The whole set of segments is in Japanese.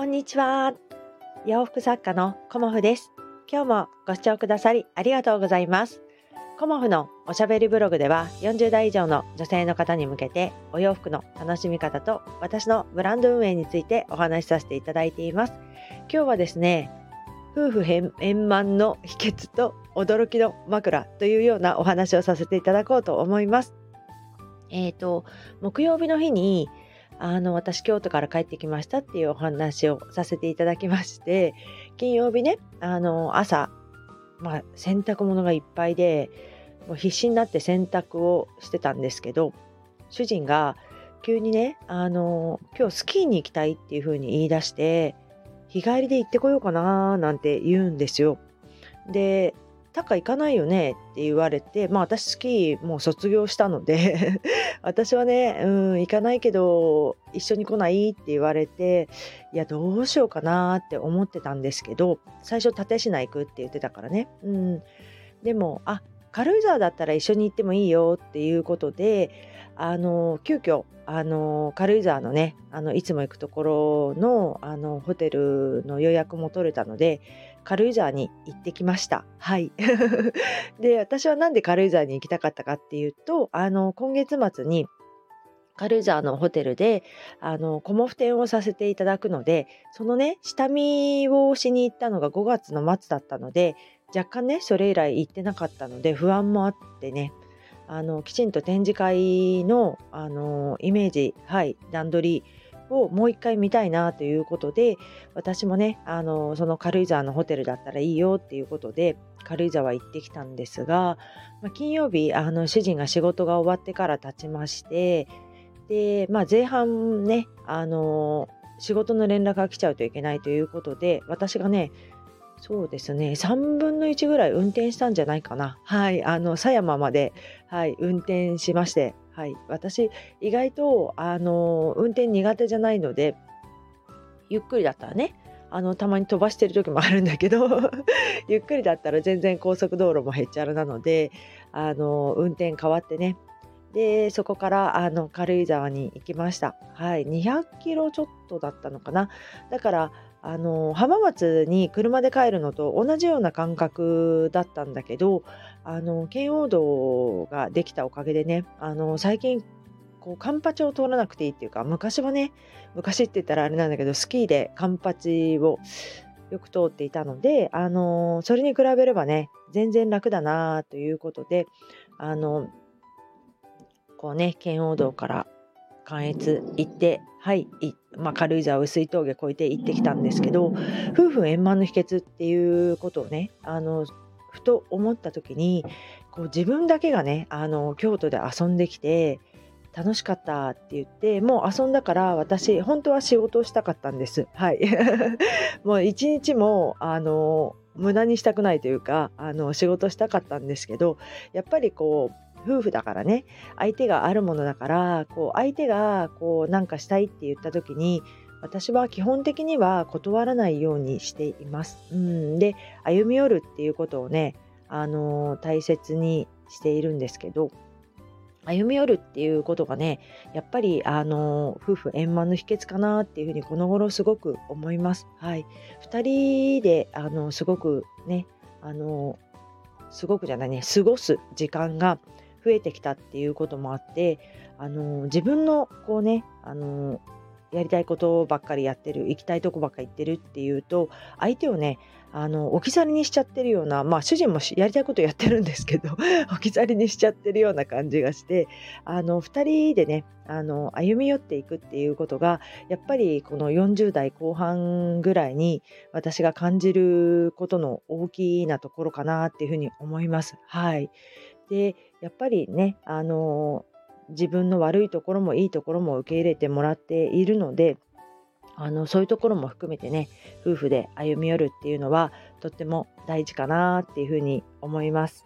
こんにちは。洋服作家のコモフです。今日もご視聴くださりありがとうございます。コモフのおしゃべりブログでは40代以上の女性の方に向けてお洋服の楽しみ方と私のブランド運営についてお話しさせていただいています。今日はですね、夫婦円満の秘訣と驚きの枕というようなお話をさせていただこうと思います。えっ、ー、と、木曜日の日にあの私京都から帰ってきましたっていうお話をさせていただきまして金曜日ねあの朝、まあ、洗濯物がいっぱいでもう必死になって洗濯をしてたんですけど主人が急にねあの今日スキーに行きたいっていう風に言い出して日帰りで行ってこようかななんて言うんですよ。でタカ行かないよねって言われて、まあ私スキーもう卒業したので 私はね、うん、行かないけど一緒に来ない？って言われて、いや、どうしようかなって思ってたんですけど、最初立科行くって言ってたからね。うん。でも、あ、軽井沢だったら一緒に行ってもいいよっていうことで、あの、急遽、あの、軽井沢のね、あの、いつも行くところの、あの、ホテルの予約も取れたので、軽井沢に行ってきました。はい。で、私はなんで軽井沢に行きたかったかっていうと、あの、今月末に軽井沢のホテルで、あの、コモフ展をさせていただくので、そのね、下見をしに行ったのが5月の末だったので、若干ね、それ以来行ってなかったので、不安もあってね、あの、きちんと展示会の、あの、イメージ、はい、段取り、をもう一回見たいなということで私もねあのその軽井沢のホテルだったらいいよっていうことで軽井沢行ってきたんですが、まあ、金曜日あの主人が仕事が終わってから経ちましてで、まあ、前半ねあの仕事の連絡が来ちゃうといけないということで私がねそうですね3分の1ぐらい運転したんじゃないかな。はいあの狭山まで、はい、運転しまして。はい、私意外とあの運転苦手じゃないのでゆっくりだったらねあのたまに飛ばしてる時もあるんだけど ゆっくりだったら全然高速道路もへっちゃらなのであの運転変わってね。でそこからあの軽井沢に行きました。はい。200キロちょっとだったのかな。だからあの浜松に車で帰るのと同じような感覚だったんだけどあの圏央道ができたおかげでねあの最近こうカンパチを通らなくていいっていうか昔はね昔って言ったらあれなんだけどスキーでカンパチをよく通っていたのであのそれに比べればね全然楽だなということであのこうね圏央道から関越行ってはい、まあ、軽井沢薄い峠越えて行ってきたんですけど夫婦円満の秘訣っていうことをねあのふと思った時にこう自分だけがねあの京都で遊んできて楽しかったって言ってもう遊んだから私本当は仕事をしたかったんです。はい。もう一日もあの無駄にしたくないというかあの仕事したかったんですけどやっぱりこう夫婦だからね相手があるものだからこう相手がこうなんかしたいって言った時に私は基本的には断らないようにしています。うん、で歩み寄るっていうことをね、あのー、大切にしているんですけど歩み寄るっていうことがねやっぱりあのー、夫婦円満の秘訣かなっていうふうにこの頃すごく思います。はい、2人であのすごくねあのすごくじゃないね過ごす時間が増えてきたっていうこともあってあの自分のこうねあのやりたいことばっかりやってる行きたいとこばっかり行ってるっていうと相手をねあの置き去りにしちゃってるようなまあ主人もやりたいことやってるんですけど 置き去りにしちゃってるような感じがしてあの2人でねあの歩み寄っていくっていうことがやっぱりこの40代後半ぐらいに私が感じることの大きなところかなっていうふうに思います。はい、でやっぱりねあの自分の悪いところもいいところも受け入れてもらっているのであのそういうところも含めてね夫婦で歩み寄るっていうのはとっても大事かなっていうふうに思います。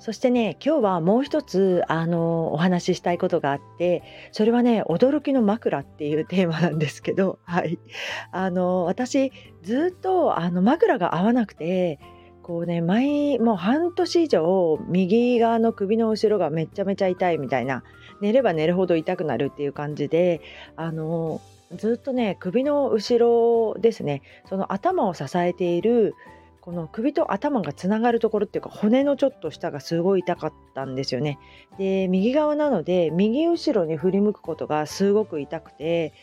そしてね今日はもう一つあのお話ししたいことがあってそれはね驚きの枕っていうテーマなんですけどはいあの私ずっとあの枕が合わなくてこうね毎もう半年以上右側の首の後ろがめちゃめちゃ痛いみたいな寝れば寝るほど痛くなるっていう感じであのずっとね首の後ろですねその頭を支えているこの首と頭がつながるところっていうか骨のちょっと下がすごい痛かったんですよね。で右側なので右後ろに振り向くことがすごく痛くて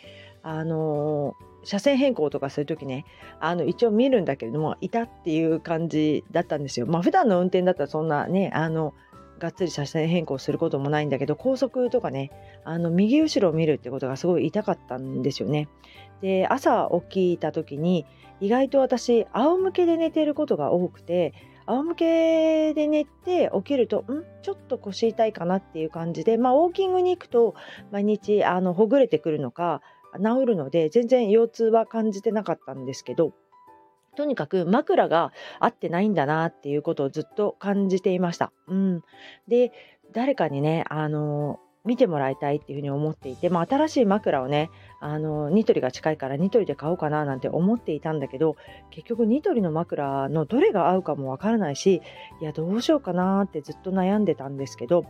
あの車線変更とかする時ねあの一応見るんだけれどもいたっていう感じだったんですよ。まあ普段の運転だったらそんなねあのがっつり車線変更することもないんだけど高速とかねあの右後ろを見るってことがすごい痛かったんですよね。で朝起きた時に意外と私仰向けで寝てることが多くて仰向けで寝て起きるとん？ちょっと腰痛いかなっていう感じで、まあ、ウォーキングに行くと毎日あのほぐれてくるのか治るので全然腰痛は感じてなかったんですけどとにかく枕が合ってないんだなっていうことをずっと感じていました。うん、で誰かにねあの見てもらいたいっていうふうに思っていて、まあ、新しい枕をねあのニトリが近いからニトリで買おうかななんて思っていたんだけど結局ニトリの枕のどれが合うかもわからないしいやどうしようかなってずっと悩んでたんですけど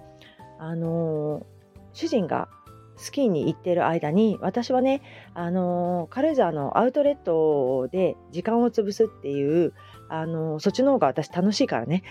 あの主人がスキーに行ってる間に私はね、あの軽井沢のアウトレットで時間を潰すっていう、あのそっちの方が私楽しいからね。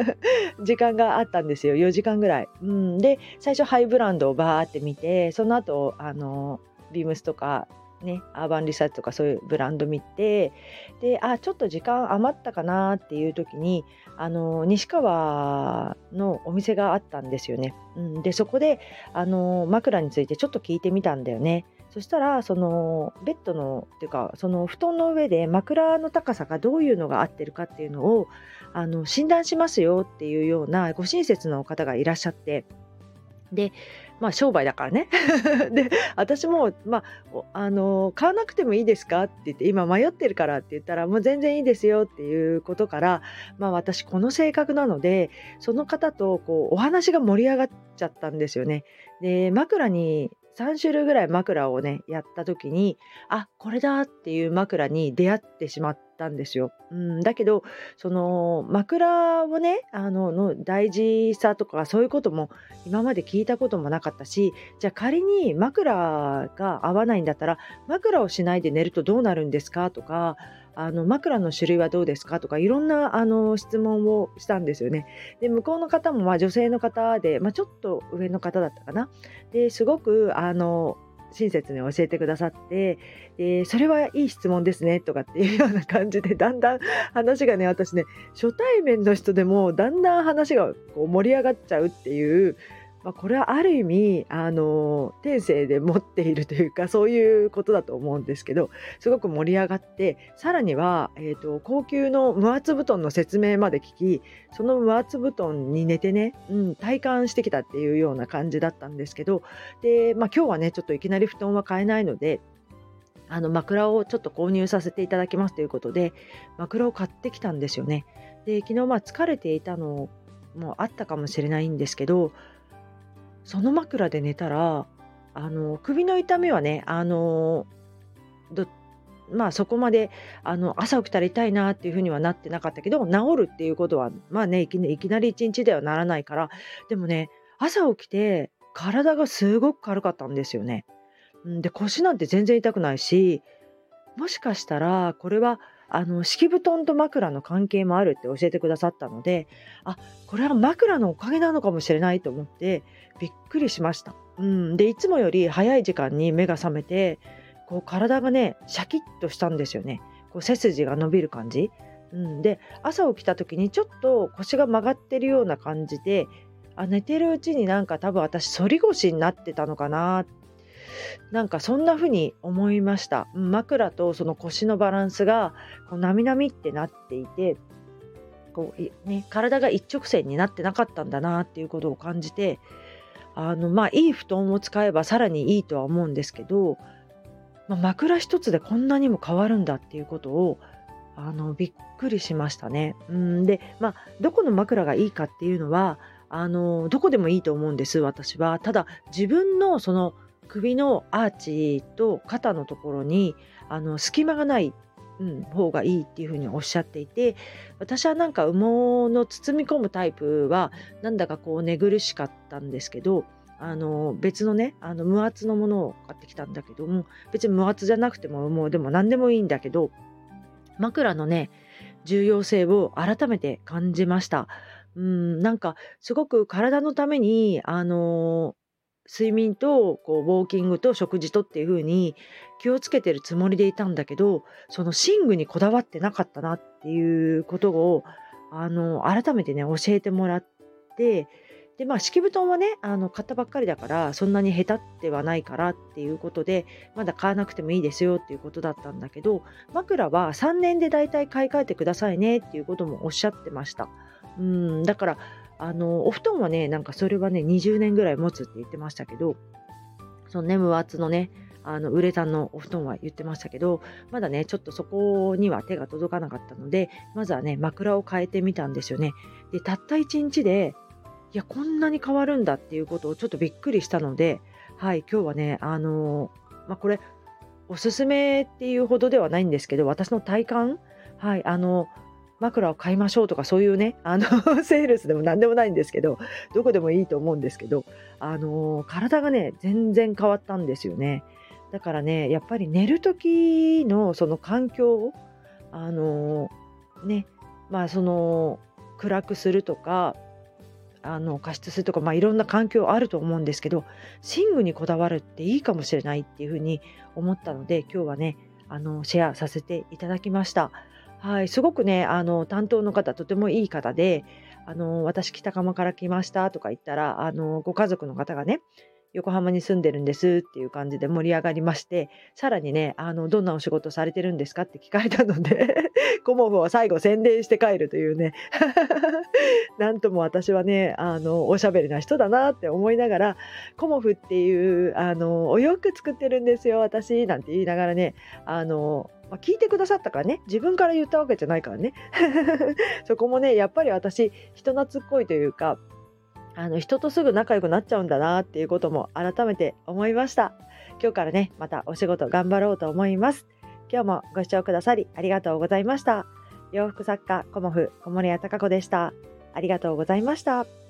時間があったんですよ。4時間ぐらい。うん、で最初ハイブランドをバーって見てその後あのビームスとかね、アーバンリサーチとかそういうブランド見てであちょっと時間余ったかなっていう時にあの西川のお店があったんですよね。うん、でそこであの枕についてちょっと聞いてみたんだよね。そしたらそのベッドのっていうかその布団の上で枕の高さがどういうのが合ってるかっていうのをあの診断しますよっていうようなご親切の方がいらっしゃってでまあ商売だからね で私も、まあ、あの買わなくてもいいですかって言って今迷ってるからって言ったらもう全然いいですよっていうことから、まあ、私この性格なのでその方とこうお話が盛り上がっちゃったんですよね。で枕に3種類ぐらい枕をねやった時にあこれだっていう枕に出会ってしまったんですよ。うん、だけどその枕をねあのの大事さとかそういうことも今まで聞いたこともなかったしじゃあ仮に枕が合わないんだったら枕をしないで寝るとどうなるんですかとかあの枕の種類はどうですか？とかいろんなあの質問をしたんですよね。で向こうの方もま女性の方で、まあ、ちょっと上の方だったかな。ですごくあの親切に教えてくださってでそれはいい質問ですねとかっていうような感じで だんだん話がね私ね初対面の人でもだんだん話がこう盛り上がっちゃうっていうまあ、これはある意味あの天性で持っているというか そういうことだと思うんですけどすごく盛り上がってさらには、えーと、高級の無圧布団の説明まで聞きその無圧布団に寝てね、うん、体感してきたっていうような感じだったんですけどで、まあ、今日はねちょっといきなり布団は買えないのであの枕をちょっと購入させていただきますということで枕を買ってきたんですよね。で昨日まあ疲れていたのもあったかもしれないんですけどその枕で寝たらあの首の痛みはねあのどまあそこまであの朝起きたら痛いなっていうふうにはなってなかったけど治るっていうことはまあねいきいきなり一日ではならないからでもね朝起きて体がすごく軽かったんですよね。で腰なんて全然痛くないしもしかしたらこれはあの敷布団と枕の関係もあるって教えてくださったのであこれは枕のおかげなのかもしれないと思ってびっくりしました。うん、でいつもより早い時間に目が覚めてこう体がねシャキッとしたんですよね。こう背筋が伸びる感じ。うん、で朝起きた時にちょっと腰が曲がってるような感じであ寝てるうちになんか多分私反り腰になってたのかななんかそんな風に思いました枕とその腰のバランスがこうなみなみってなっていてこう、ね、体が一直線になってなかったんだなっていうことを感じてあのまあいい布団を使えばさらにいいとは思うんですけど、まあ、枕一つでこんなにも変わるんだっていうことをあのびっくりしましたね。うんで、まあ、どこの枕がいいかっていうのはあのどこでもいいと思うんです私は。ただ自分のその首のアーチと肩のところにあの隙間がないうん、方がいいっていうふうにおっしゃっていて私はなんか羽毛の包み込むタイプはなんだかこう寝苦しかったんですけどあの別のねあの無圧のものを買ってきたんだけども別に無圧じゃなくてももうでも何でもいいんだけど枕のね重要性を改めて感じました。うんなんかすごく体のためにあの睡眠とこうウォーキングと食事とっていう風に気をつけてるつもりでいたんだけどその寝具にこだわってなかったなっていうことをあの改めてね教えてもらってでまあ敷布団はねあの買ったばっかりだからそんなに下手ってはないからっていうことでまだ買わなくてもいいですよっていうことだったんだけど枕は3年でだいたい買い替えてくださいねっていうこともおっしゃってました。うんだからあのお布団はねなんかそれはね20年ぐらい持つって言ってましたけどそのね無圧のねあのウレタンのお布団は言ってましたけどまだねちょっとそこには手が届かなかったのでまずはね枕を変えてみたんですよね。でたった1日でいやこんなに変わるんだっていうことをちょっとびっくりしたのではい今日はねあのまあ、これおすすめっていうほどではないんですけど私の体感はいあの枕を買いましょうとかそういうねあの セールスでも何でもないんですけどどこでもいいと思うんですけどあの体がね全然変わったんですよねだからねやっぱり寝る時のその環境をあのねまあその暗くするとかあの加湿するとか、まあ、いろんな環境あると思うんですけど寝具にこだわるっていいかもしれないっていうふうに思ったので今日はねあのシェアさせていただきました。はい、すごくね、あの、担当の方、とてもいい方で、あの、私、北釜から来ましたとか言ったら、あの、ご家族の方がね、横浜に住んでるんですっていう感じで盛り上がりまして、さらにね、あの、どんなお仕事されてるんですかって聞かれたので コモフを最後宣伝して帰るというね なんとも私はね、あの、おしゃべりな人だなって思いながら、コモフっていう、あの、お洋服作ってるんですよ、私、なんて言いながらね、あの、まあ、聞いてくださったからね。自分から言ったわけじゃないからね。そこもねやっぱり私人懐っこいというかあの人とすぐ仲良くなっちゃうんだなっていうことも改めて思いました。今日からねまたお仕事頑張ろうと思います。今日もご視聴くださりありがとうございました。洋服作家コモフ小森屋隆子でした。ありがとうございました。